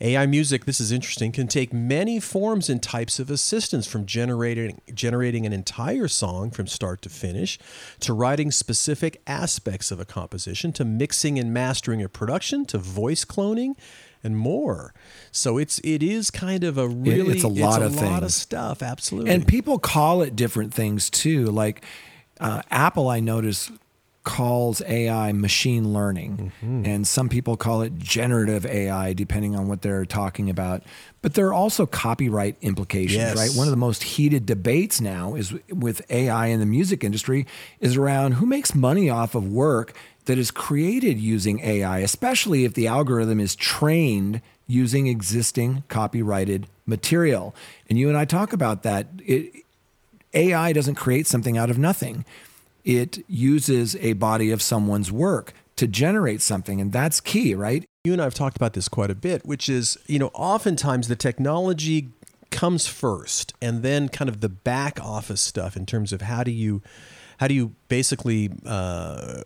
AI music, this is interesting, can take many forms and types of assistance from generating generating an entire song from start to finish, to writing specific aspects of a composition, to mixing and mastering a production, to voice cloning and more. So it's it is kind of a really it's a lot of lot of stuff. Absolutely. And people call it different things too. Like uh, Apple, I notice calls AI machine learning, Mm-hmm. and some people call it generative AI, depending on what they're talking about. But there are also copyright implications, Yes. right? One of the most heated debates now is with AI in the music industry is around who makes money off of work that is created using AI, especially if the algorithm is trained using existing copyrighted material. And you and I talk about that. It, AI doesn't create something out of nothing. It uses a body of someone's work to generate something, and that's key, right? you and I have talked about this quite a bit, which is, you know, oftentimes the technology comes first and then kind of the back office stuff in terms of how do you how do you basically uh,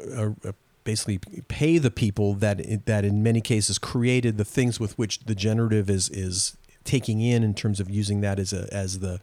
basically pay the people that that in many cases created the things with which the generative is is taking in in terms of using that as a as the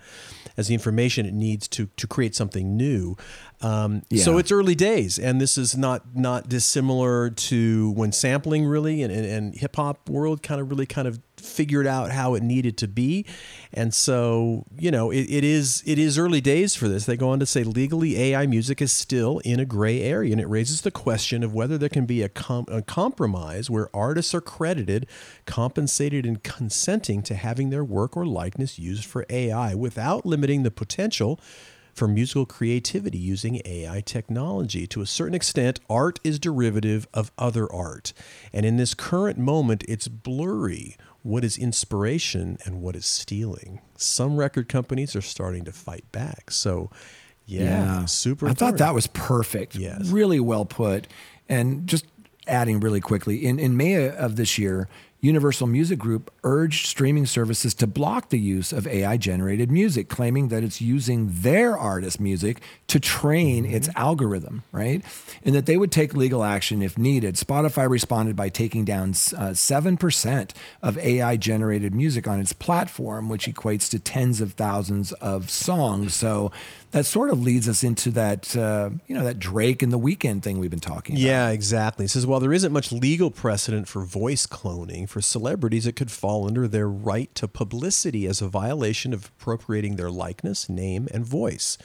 as the information it needs to to create something new. Um, So it's early days, and this is not not dissimilar to when sampling really and, and, and hip hop world kind of really kind of figured out how it needed to be, and so you know it, it is it is early days for this. They go on to say legally AI music is still in a gray area, and it raises the question of whether there can be a, com- a compromise where artists are credited, compensated, and consenting to having their work or likeness used for AI without limiting the potential for musical creativity using AI technology. To a certain extent, art is derivative of other art. And in this current moment, it's blurry what is inspiration and what is stealing. Some record companies are starting to fight back. So, yeah, super. I thought that was perfect. Yes. Really well put. And just adding really quickly, in, in May of this year, Universal Music Group urged streaming services to block the use of AI generated music, claiming that it's using their artist music to train its algorithm, right? And that they would take legal action if needed. Spotify responded by taking down uh, 7% of AI generated music on its platform, which equates to tens of thousands of songs. So that sort of leads us into that, uh, you know, that Drake and the Weeknd thing we've been talking about. Yeah, exactly. It says while there isn't much legal precedent for voice cloning for celebrities, it could fall under their right to publicity as a violation of appropriating their likeness, name, and voice.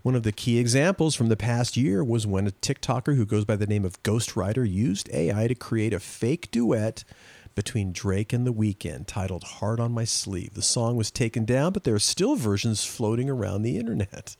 One of the key examples from the past year was when a TikToker who goes by the name of Ghostwriter used AI to create a fake duet between Drake and The Weeknd titled Heart on My Sleeve. The song was taken down, but there are still versions floating around the internet.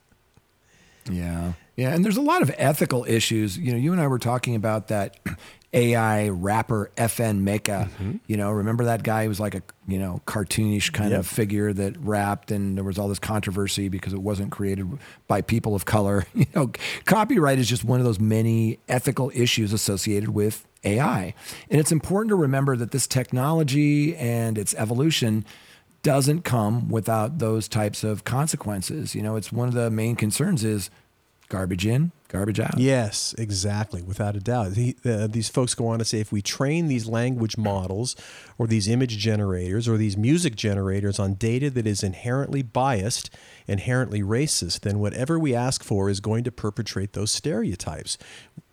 Yeah. Yeah. And there's a lot of ethical issues. You know, you and I were talking about that AI rapper FN Meka. Mm-hmm. You know, remember that guy who was like a, you know, cartoonish kind Yep. of figure that rapped and there was all this controversy because it wasn't created by people of color. You know, copyright is just one of those many ethical issues associated with AI. And it's important to remember that this technology and its evolution doesn't come without those types of consequences. You know, it's one of the main concerns is garbage in, garbage out. Yes, exactly, without a doubt. He, uh, these folks go on to say if we train these language models or these image generators or these music generators on data that is inherently biased, inherently racist, then whatever we ask for is going to perpetrate those stereotypes.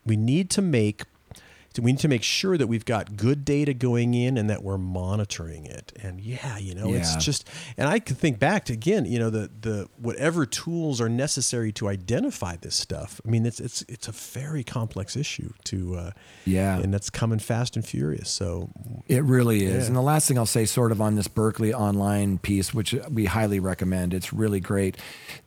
We need to make we need to make sure that we've got good data going in and that we're monitoring it. And yeah, you know, it's just and I can think back to again, you know, the the whatever tools are necessary to identify this stuff. I mean, it's it's it's a very complex issue to uh Yeah. and that's coming fast and furious. So It really is. Yeah. And the last thing I'll say, sort of on this Berklee online piece, which we highly recommend, it's really great.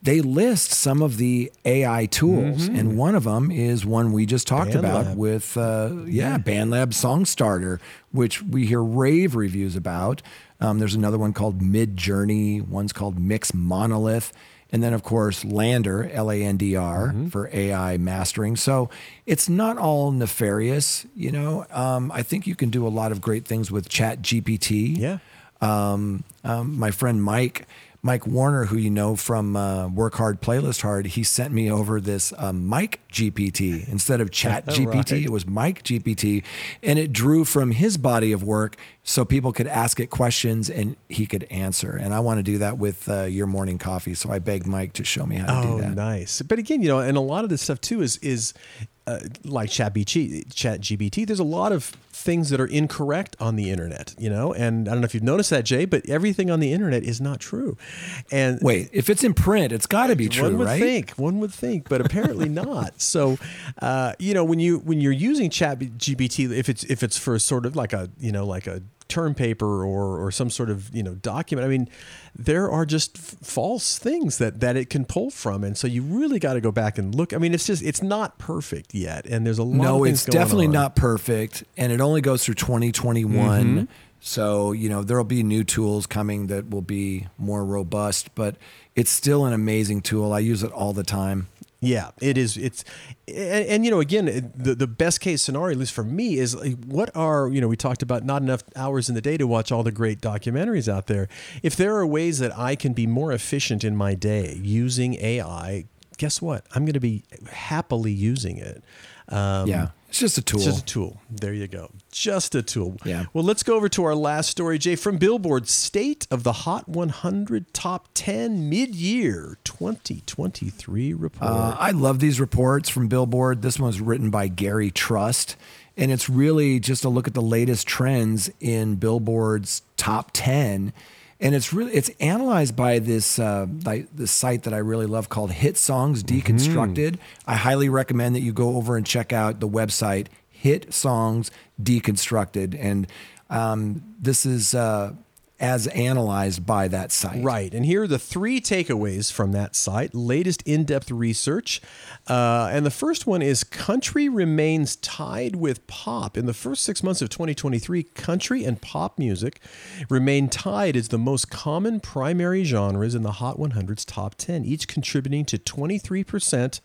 They list some of the AI tools, and one of them is one we just talked Mm-hmm. BandLab. about with, uh, yeah, BandLab Song Starter, which we hear rave reviews about. Um, there's another one called Mid Journey, one's called Mix Monolith. And then, of course, LANDR, L A N D R, Mm-hmm. for AI mastering. So it's not all nefarious. You know, um, I think you can do a lot of great things with Chat GPT. yeah. Um, um, my friend Mike, Mike Warner, who you know from uh, Work Hard, Playlist Hard, he sent me over this um, Mike GPT instead of Chat GPT. Right. It was Mike GPT, and it drew from his body of work so people could ask it questions and he could answer. And I want to do that with uh, your morning coffee, so I begged Mike to show me how to Oh, do that. Oh, nice. But again, you know, and a lot of this stuff too is is uh, like Chat BT, Chat GBT. There's a lot of things that are incorrect on the internet, you know. And I don't know if you've noticed that, Jay, but everything on the internet is not true. And Wait, if it's in print, it's got to be true, one would right? think one would think but apparently not so uh, you know when you when you're using chat gpt if it's if it's for sort of like a you know like a term paper or or some sort of you know document i mean there are just f- false things that that it can pull from and so you really got to go back and look i mean it's just it's not perfect yet and there's a lot No, it's going definitely on. not perfect, and it only goes through 2021. Mm-hmm. So you know there'll be new tools coming that will be more robust, but it's still an amazing tool. I use it all the time. Yeah, it is. It's and, and you know again the the best case scenario, at least for me, is what are you know we talked about not enough hours in the day to watch all the great documentaries out there. If there are ways that I can be more efficient in my day using AI, guess what? I'm going to be happily using it. Um, yeah, it's just a tool. It's just a tool. There you go. Just a tool. Yeah. Well, let's go over to our last story, Jay, from Billboard State of the Hot 100 Top 10 Mid Year 2023 report. Uh, I love these reports from Billboard. This one was written by Gary Trust, and it's really just a look at the latest trends in Billboard's top ten. And it's really it's analyzed by this uh, by this site that I really love called Hit Songs Deconstructed. I highly recommend that you go over and check out the website Hit Songs Deconstructed, and um, this is uh, as analyzed by that site. Right. And here are the three takeaways from that site latest in depth research. Uh, and the first one is country remains tied with pop. In the first six months of 2023, country and pop music remain tied as the most common primary genres in the Hot 100's top 10, each contributing to 23%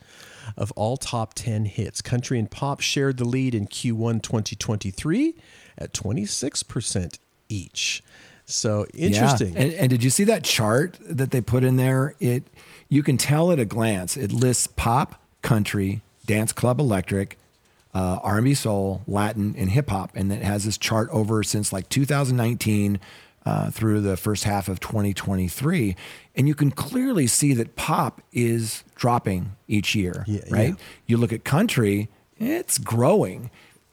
of all top 10 hits. Country and pop shared the lead in Q1 2023 at 26% each. So interesting. Yeah. And, and did you see that chart that they put in there? It you can tell at a glance. It lists pop, country, dance club, electric, uh, R&B, soul, Latin, and hip hop, and it has this chart over since like 2019 uh, through the first half of 2023, and you can clearly see that pop is dropping each year. Yeah, right? yeah. You look at country, it's growing.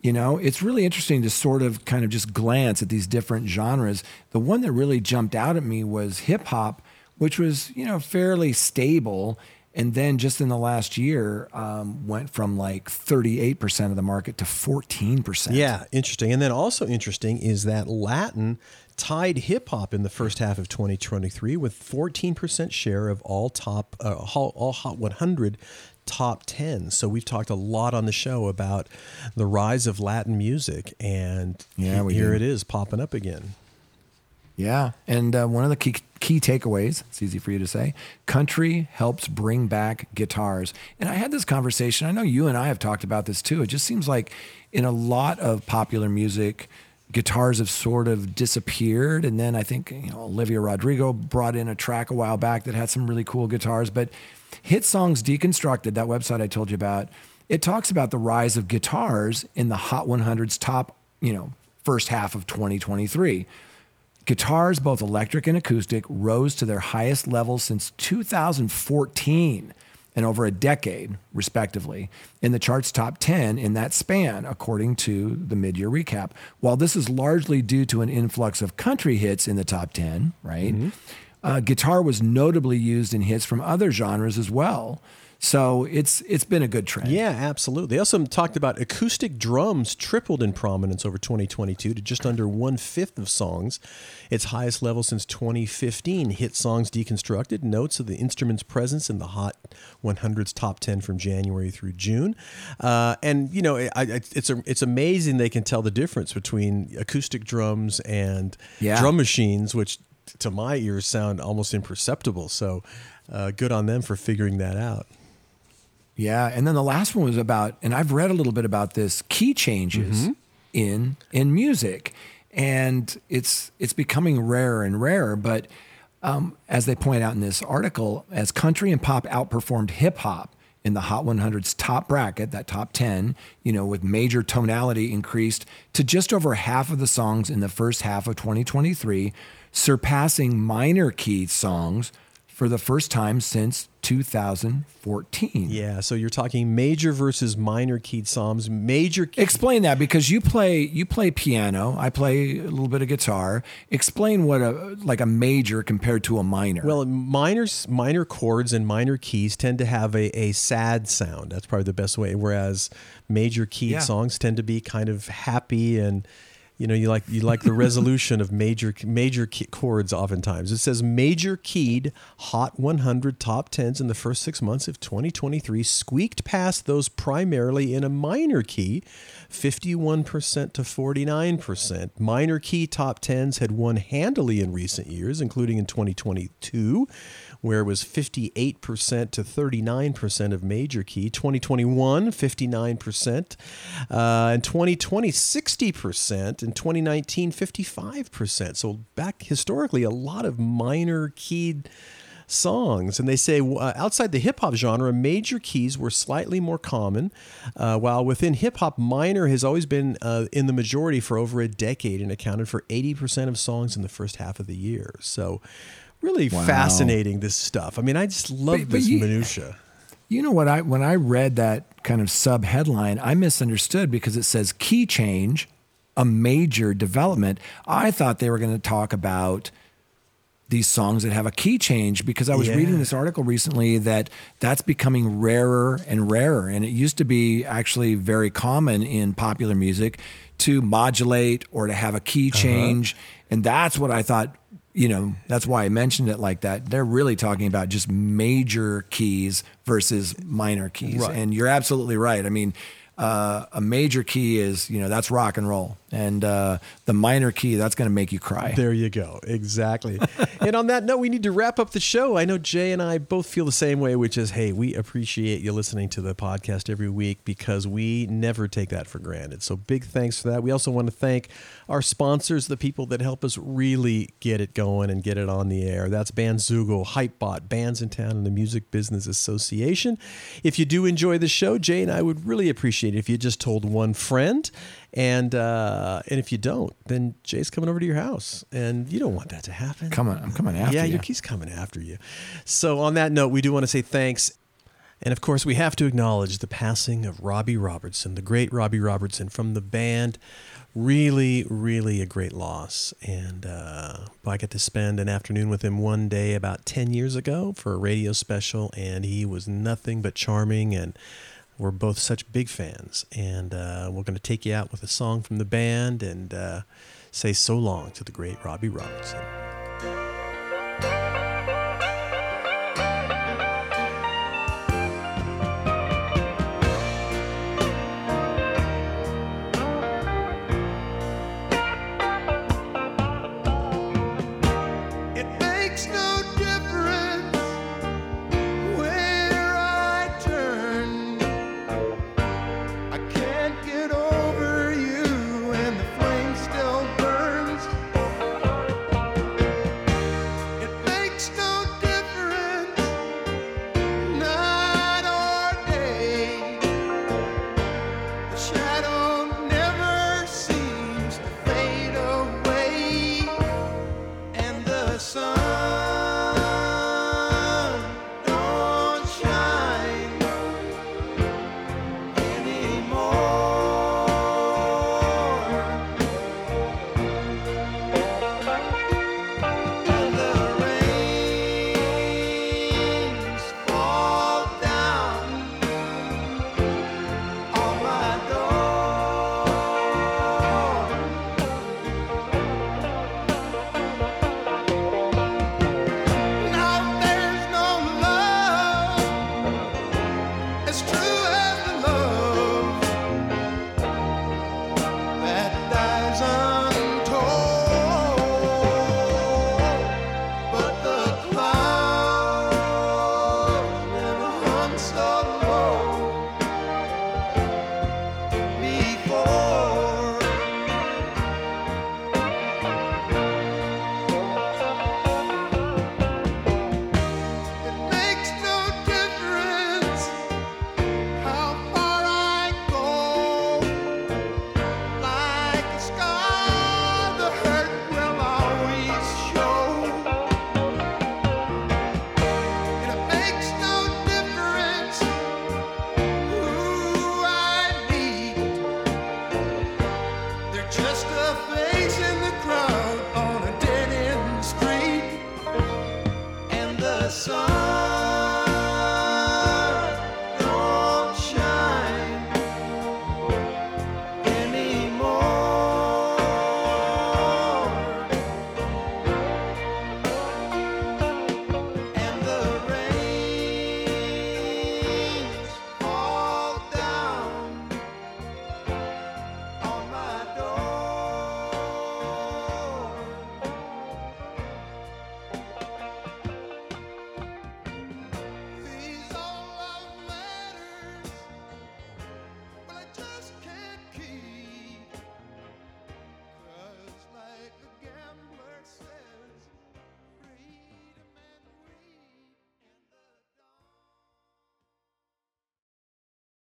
You know, it's really interesting to sort of kind of just glance at these different genres. The one that really jumped out at me was hip hop, which was, you know, fairly stable. And then just in the last year, um, went from like 38% of the market to 14%. Yeah, interesting. And then also interesting is that Latin tied hip hop in the first half of 2023 with 14% share of all top uh, all, all hot 100 top 10. So we've talked a lot on the show about the rise of Latin music and Yeah, here did. it is popping up again. Yeah. And uh, one of the key, key takeaways, it's easy for you to say, country helps bring back guitars. And I had this conversation. I know you and I have talked about this too. It just seems like in a lot of popular music, guitars have sort of disappeared. And then I think, you know, Olivia Rodrigo brought in a track a while back that had some really cool guitars. But Hit Songs Deconstructed, that website I told you about, it talks about the rise of guitars in the Hot 100's top, you know, first half of 2023. Guitars, both electric and acoustic, rose to their highest level since 2014 and over a decade, respectively, in the chart's top 10 in that span, according to the mid year recap. While this is largely due to an influx of country hits in the top 10, right? Mm-hmm. Uh, guitar was notably used in hits from other genres as well. So it's it's been a good trend. Yeah, absolutely. They also talked about acoustic drums tripled in prominence over 2022 to just under one fifth of songs, its highest level since 2015. Hit songs deconstructed notes of the instrument's presence in the Hot 100's top 10 from January through June, uh, and you know I, I, it's a, it's amazing they can tell the difference between acoustic drums and Yeah. drum machines, which to my ears sound almost imperceptible. So, uh, good on them for figuring that out. Yeah, and then the last one was about, and I've read a little bit about this key changes in in music, and it's it's becoming rarer and rarer. But um, as they point out in this article, as country and pop outperformed hip hop in the Hot 100's top bracket, that top 10, you know, with major tonality increased to just over half of the songs in the first half of 2023, surpassing minor key songs for the first time since 2014. Yeah, so you're talking major versus minor keyed psalms. Major key- Explain that because you play you play piano, I play a little bit of guitar. Explain what a like a major compared to a minor. well, minor minor chords and minor keys tend to have a, a sad sound. That's probably the best way. Whereas major keyed Yeah. songs tend to be kind of happy and you know you like you like the resolution of major major key chords. Oftentimes, it says major keyed Hot 100 top tens in the first six months of 2023 squeaked past those primarily in a minor key, 51% to 49%. Minor key top tens had won handily in recent years, including in 2022 where it was 58% to 39% of major key. 2021, 59%. Uh, in 2020, 60%. In 2019, 55%. So back historically, a lot of minor keyed songs. And they say uh, outside the hip hop genre, major keys were slightly more common, uh, while within hip hop, minor has always been uh, in the majority for over a decade and accounted for 80% of songs in the first half of the year. So, really fascinating this stuff. I mean, I just love But- but this you- minutia. You know what I when I read that kind of sub headline, I misunderstood because it says key change, a major development. I thought they were going to talk about these songs that have a key change because I was Yeah. reading this article recently that that's becoming rarer and rarer and it used to be actually very common in popular music to modulate or to have a key change and that's what I thought you know that's why I mentioned it like that they're really talking about just major keys versus minor keys Right. and you're absolutely right I mean uh, a major key is you know that's rock and roll And uh, the minor key, that's going to make you cry. There you go. Exactly. and on that note, we need to wrap up the show. I know Jay and I both feel the same way, which is hey, we appreciate you listening to the podcast every week because we never take that for granted. So big thanks for that. We also want to thank our sponsors, the people that help us really get it going and get it on the air. That's Bandzoogle, Hypebot, Bandsintown, and the Music Business Association. If you do enjoy the show, Jay and I would really appreciate it if you just told one friend. And uh, and if you don't, then Jay's coming over to your house, and you don't want that to happen. Coming, I'm coming after you. yeah, you. he's coming after you. So on that note, we do want to say thanks. And of course, we have to acknowledge the passing of Robbie Robertson, the great Robbie Robertson from the band. Really, really a great loss. And uh, I got to spend an afternoon with him one day about 10 years ago for a radio special, and he was nothing but charming. And we're both such big fans. And uh, we're going to take you out with a song from the band and uh, say so long to the great Robbie Robertson.